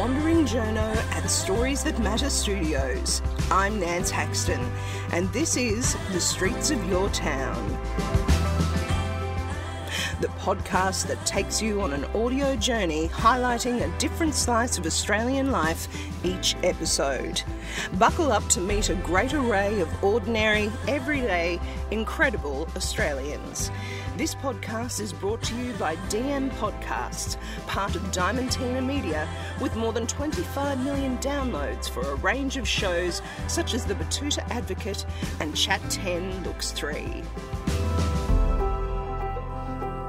Wandering Journo and Stories That Matter Studios. I'm Nance Haxton, and this is The Streets of Your Town. The podcast that takes you on an audio journey highlighting a different slice of Australian life each episode. Buckle up to meet a great array of ordinary, everyday, incredible Australians. This podcast is brought to you by DM Podcasts, part of Diamantina Media, with more than 25 million downloads for a range of shows such as The Betoota Advocate and Chat 10 Looks 3.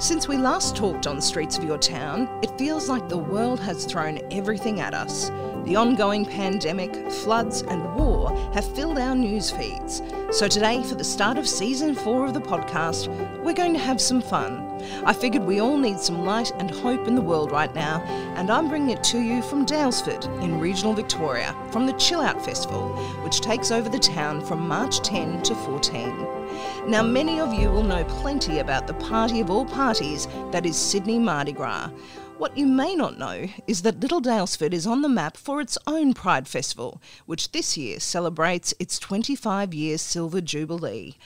Since we last talked on the Streets of Your Town, it feels like the world has thrown everything at us. The ongoing pandemic, floods, and war have filled our news feeds. So today, for the start of season four of the podcast, we're going to have some fun. I figured we all need some light and hope in the world right now, and I'm bringing it to you from Daylesford in regional Victoria, from the Chill Out Festival, which takes over the town from March 10 to 14. Now, many of you will know plenty about the party of all parties that is Sydney Mardi Gras. What you may not know is that Little Daylesford is on the map for its own Pride Festival, which this year celebrates its 25 year Silver Jubilee.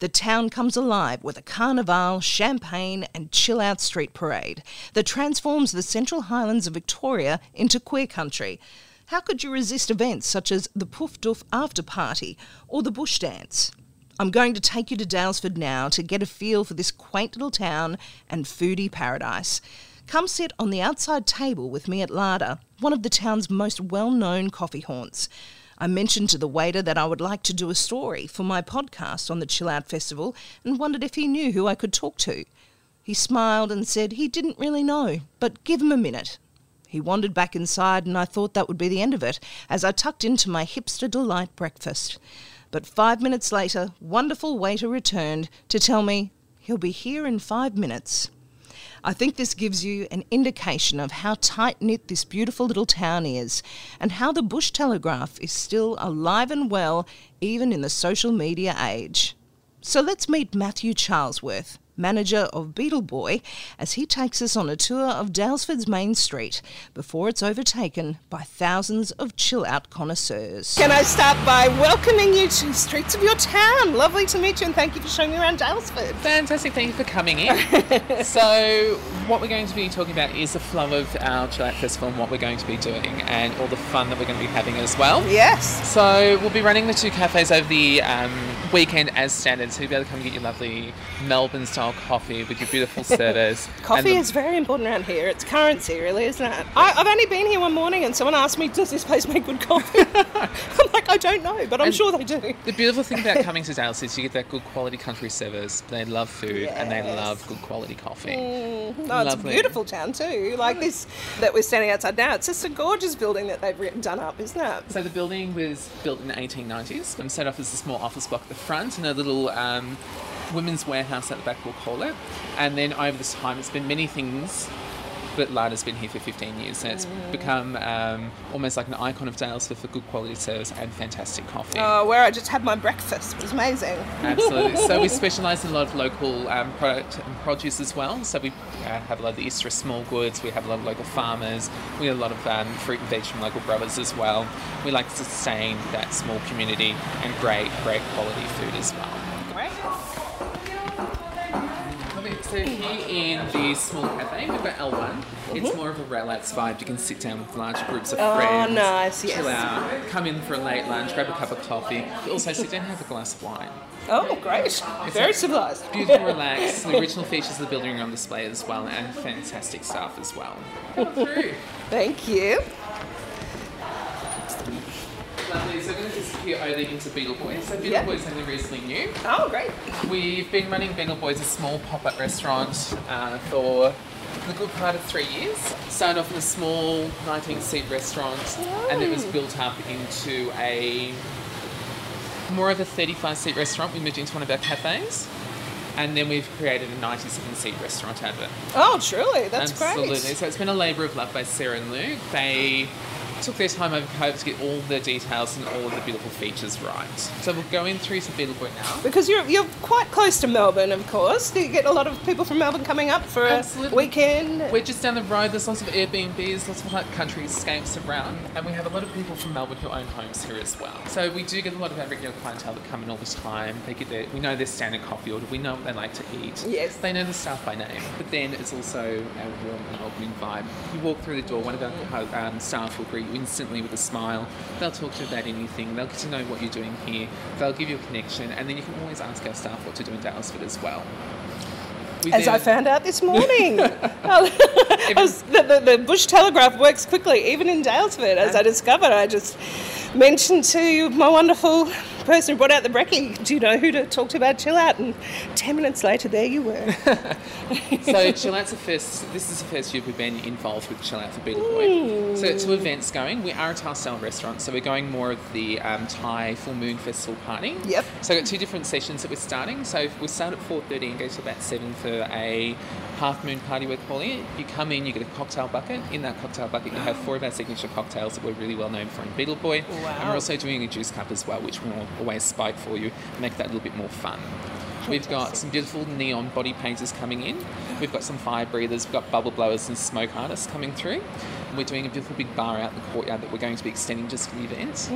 The town comes alive with a carnival, champagne, and chill out street parade that transforms the Central Highlands of Victoria into queer country. How could you resist events such as the Poof Doof After Party or the Bush Dance? I'm going to take you to Daylesford now to get a feel for this quaint little town and foodie paradise. Come sit on the outside table with me at Larder, one of the town's most well known coffee haunts. I mentioned to the waiter that I would like to do a story for my podcast on the Chill Out Festival and wondered if he knew who I could talk to. He smiled and said he didn't really know, but give him a minute. He wandered back inside, and I thought that would be the end of it as I tucked into my hipster delight breakfast. But five minutes later, wonderful waiter returned to tell me he'll be here in five minutes. I think this gives you an indication of how tight knit this beautiful little town is and how the Bush Telegraph is still alive and well even in the social media age. So let's meet Matthew Charlesworth, manager of Beetle Boy, as he takes us on a tour of Daylesford's main street before it's overtaken by thousands of chill out connoisseurs. Can I start by welcoming you to the streets of your town? Lovely to meet you and thank you for showing me around Daylesford. Fantastic, thank you for coming in. so, what we're going to be talking about is the flow of our Chill Out Festival and what we're going to be doing and all the fun that we're going to be having as well. Yes. So, we'll be running the two cafes over the um, weekend as standard, so you'll be able to come and get your lovely Melbourne style coffee with your beautiful service. Coffee the- is very important around here. It's currency, really, isn't it? I, I've only been here one morning and someone asked me, Does this place make good coffee? I'm like, I don't know, but I'm And- sure they do. The beautiful thing about coming to Dallas is you get that good quality country service. They love food and they love good quality coffee. No, it's a beautiful town too. Like this that we're standing outside now. It's just a gorgeous building that they've done up, isn't it? So the building was built in the 1890s and set off as a small office block at the front and a little um, women's warehouse at the back, we'll call it. And then over this time, it's been many things. But Larder's been here for 15 years and it's become um, almost like an icon of Daylesford for good quality service and fantastic coffee. Uh, where I just had my breakfast. It was amazing. Absolutely. So we specialise in a lot of local um, product and produce as well. So we uh, have a lot of the Easter small goods. We have a lot of local farmers. We have a lot of um, fruit and veg from local growers as well. We like to sustain that small community and great, great quality food as well. Great. So here in the small cafe, we've got L1. It's mm-hmm. more of a relaxed vibe. You can sit down with large groups of Oh, friends. nice, Chill out, come in for a late lunch, grab a cup of coffee. Also sit down and have a glass of wine. Oh, great. Very civilised. Beautiful, relaxed. The original features of the building are on display as well, and fantastic staff as well. Oh, come through. Thank you. Lovely. We're going over into Beetle Boys. So Beetle Yeah. Boys something recently new. Oh, great. We've been running Beetle Boys, a small pop-up restaurant, uh, for the good part of three years. Started off in a small 19-seat restaurant, and it was built up into a more of a 35-seat restaurant. We moved into one of our cafes. And then we've created a 97 seat restaurant out of it. Oh, truly. That's Absolutely. great. Absolutely. So it's been a labour of love by Sarah and Luke. They took their time over COVID to get all the details and all of the beautiful features right. So we'll go in through to Beetleboy now. Because you're, you're quite close to Melbourne, of course. Do you get a lot of people from Melbourne coming up for Absolutely. a weekend? We're just down the road. There's lots of Airbnbs, lots of like country escapes around, and we have a lot of people from Melbourne who own homes here as well. So we do get a lot of our regular clientele that come in all the time. They get their, we know their standard coffee order. We know what they like to eat. Yes. They know the staff by name. But then it's also a warm and welcoming vibe. You walk through the door, one of our um, staff will greet you instantly with a smile. They'll talk to you about anything. They'll get to know what you're doing here. They'll give you a connection, and then you can always ask our staff what to do in Daylesford as well. We As I found out this morning. Oh, was- the, the, the Bush Telegraph works quickly, even in Daylesford, as I discovered. I just mentioned to my wonderful person who brought out the brekkie, do you know who to talk to about Chill Out? And 10 minutes later, there you were. So Chill Out's the first. This is the first year we've been involved with Chill Out for Beetle Boy. So two events going. We are a Thai style restaurant, so we're going more of the um, Thai Full Moon Festival party. Yep. So I've got two different sessions that we're starting. So we start at four thirty and go to about seven for a half moon party. We're calling it. You come in, you get a cocktail bucket. In that cocktail bucket, you have four of our signature cocktails that we're really well known for in Beetle Boy. And we're also doing a juice cup as well, which we'll always spike for you, make that a little bit more fun. We've got some beautiful neon body painters coming in. We've got some fire breathers. We've got bubble blowers and smoke artists coming through. And we're doing a beautiful big bar out in the courtyard that we're going to be extending just for the event.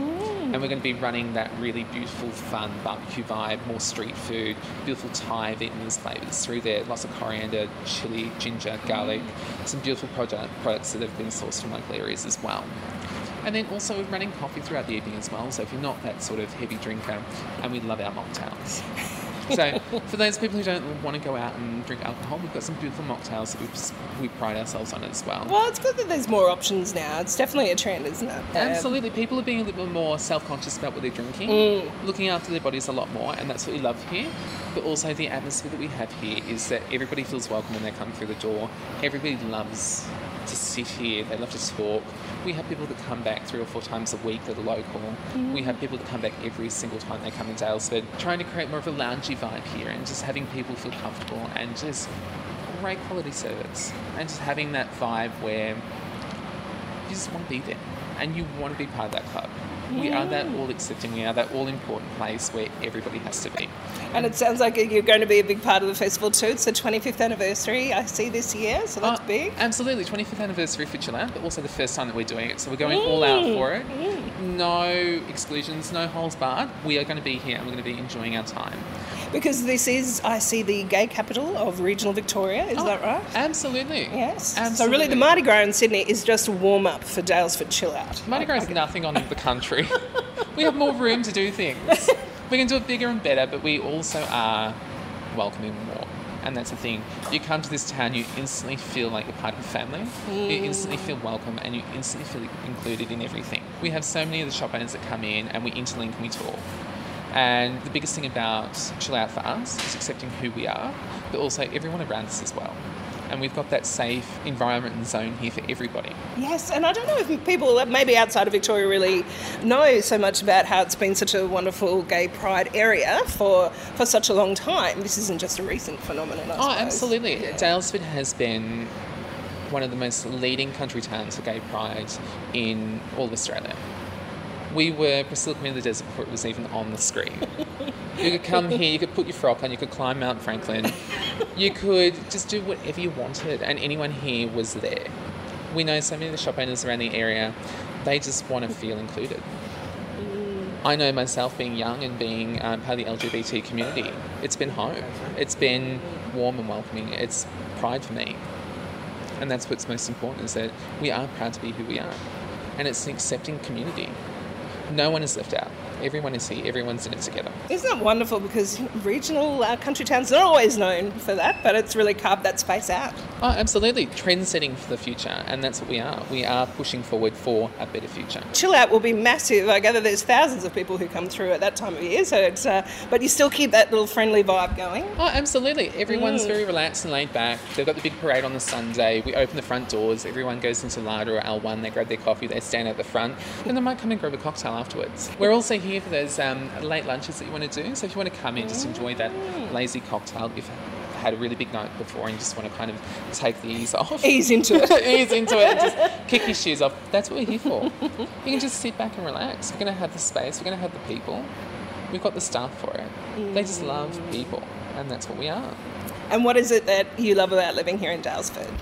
And we're going to be running that really beautiful, fun barbecue vibe, more street food, beautiful Thai Vietnamese flavours through there. Lots of coriander, chili, ginger, garlic. Some beautiful product, products that have been sourced from local areas as well. And then also we're running coffee throughout the evening as well. So if you're not that sort of heavy drinker, and we love our mocktails. So for those people who don't want to go out and drink alcohol, we've got some beautiful mocktails that we we pride ourselves on as well. well, it's good that there's more options now. It's definitely a trend, isn't it? Um, Absolutely, people are being a little bit more self-conscious about what they're drinking, looking after their bodies a lot more, and that's what we love here. But also the atmosphere that we have here is that everybody feels welcome when they come through the door. Everybody loves to sit here. They love to talk. We have people that come back three or four times a week that are local. We have people that come back every single time they come in Daylesford, trying to create more of a loungy vibe here and just having people feel comfortable and just great quality service and just having that vibe where you just want to be there and you want to be part of that club. We are that all accepting, we are that all important place where everybody has to be. And it sounds like you're going to be a big part of the festival too. It's the 25th anniversary, I see this year, so that's Uh, big. Absolutely, 25th anniversary for Chill Out, but also the first time that we're doing it. So we're going all out for it. No exclusions, no holes barred. We are going to be here and we're going to be enjoying our time. Because this is, I see, the gay capital of regional Victoria, is oh, that right? Absolutely. Yes. Absolutely. So really, the Mardi Gras in Sydney is just a warm up for Daylesford Chill Out. Mardi Gras is nothing on the country. we have more room to do things. We can do it bigger and better, but we also are welcoming more. And that's the thing. You come to this town, you instantly feel like you're part of a family. You mm. instantly feel welcome and you instantly feel included in everything. We have so many of the shop owners that come in and we interlink and we talk. And the biggest thing about Chill Out for us is accepting who we are, but also everyone around us as well. And we've got that safe environment and zone here for everybody. Yes, and I don't know if people, maybe outside of Victoria, really know so much about how it's been such a wonderful gay pride area for, for such a long time. This isn't just a recent phenomenon, I Oh, absolutely. Daylesford has been one of the most leading country towns for gay pride in all of Australia. We were Priscilla of the Desert before it was even on the screen. you could come here, you could put your frock on, you could climb Mount Franklin, you could just do whatever you wanted, and anyone here was there. We know so many of the shop owners around the area, they just want to feel included. I know myself being young and being um, part of the LGBT community, it's been home. It's been warm and welcoming. It's pride for me. And that's what's most important is that we are proud to be who we are. And it's an accepting community. No one is left out. Everyone is here. Everyone's in it together. Isn't that wonderful? Because regional uh, country towns are always known for that, but it's really carved that space out. Oh, absolutely. Trend setting for the future. And that's what we are. We are pushing forward for a better future. Chill Out will be massive. I gather there's thousands of people who come through at that time of year, so it's, uh, but you still keep that little friendly vibe going. Oh, absolutely. Everyone's very relaxed and laid back. They've got the big parade on the Sunday. We open the front doors. Everyone goes into Larder or L1. They grab their coffee. They stand at the front. And they might come and grab a cocktail afterwards. We're also here for those um, late lunches that you want to do. So if you want to come in, just enjoy that lazy cocktail you've had a really big night before and just want to kind of take the ease off. Ease into it. ease into it just kick your shoes off. That's what we're here for. You can just sit back and relax. We're going to have the space, we're going to have the people. We've got the staff for it. They just love people, and that's what we are. And what is it that you love about living here in Daylesford?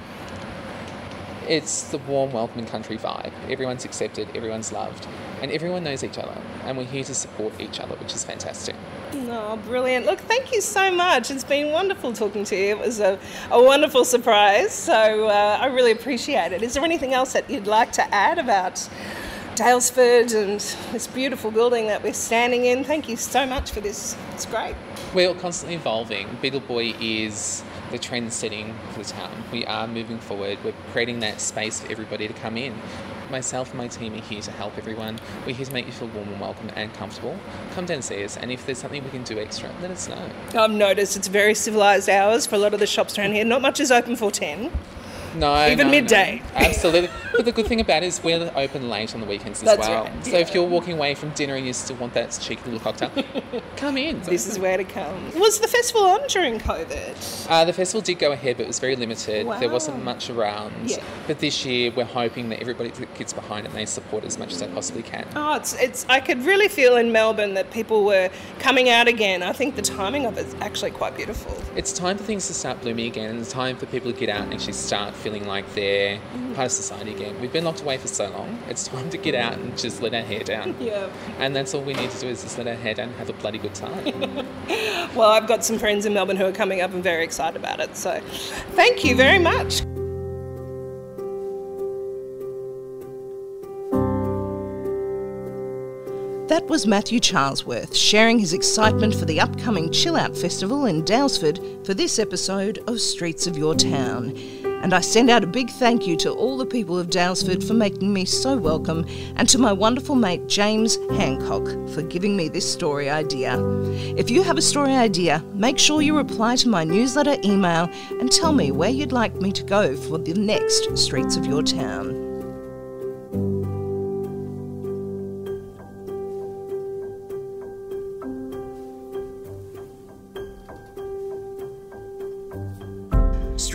It's the warm, welcoming country vibe. Everyone's accepted, everyone's loved, and everyone knows each other. And we're here to support each other, which is fantastic. Oh, brilliant. Look, thank you so much. It's been wonderful talking to you. It was a, a wonderful surprise, so uh, I really appreciate it. Is there anything else that you'd like to add about Daylesford and this beautiful building that we're standing in? Thank you so much for this. It's great. We're constantly evolving. Beetle Boy is the trend setting for the town. We are moving forward. We're creating that space for everybody to come in. Myself and my team are here to help everyone. We're here to make you feel warm and welcome and comfortable. Come down and see us, and if there's something we can do extra, let us know. I've noticed it's very civilised hours for a lot of the shops around here. Not much is open for 10. No, Even no, midday. no. Absolutely. but the good thing about it is we're open late on the weekends as That's well. right, So if you're walking away from dinner and you still want that cheeky little cocktail, come in. This is where to come. Was the festival on during COVID? Uh, the festival did go ahead, but it was very limited. There wasn't much around. Yeah. But this year, we're hoping that everybody gets behind it and they support as much as they possibly can. Oh, it's, it's. I could really feel in Melbourne that people were coming out again. I think the timing of it's actually quite beautiful. It's time for things to start blooming again, and it's time for people to get out and actually start feeling like they're part of society again. We've been locked away for so long. It's time to get out and just let our hair down. Yeah. And that's all we need to do is just let our hair down and have a bloody good time. Well, I've got some friends in Melbourne who are coming up and very excited about it. So, thank you very much. That was Matthew Charlesworth sharing his excitement for the upcoming Chill Out Festival in Daylesford for this episode of Streets of Your Town. And I send out a big thank you to all the people of Daylesford for making me so welcome, and to my wonderful mate James Hancock for giving me this story idea. If you have a story idea, make sure you reply to my newsletter email and tell me where you'd like me to go for the next Streets of Your Town.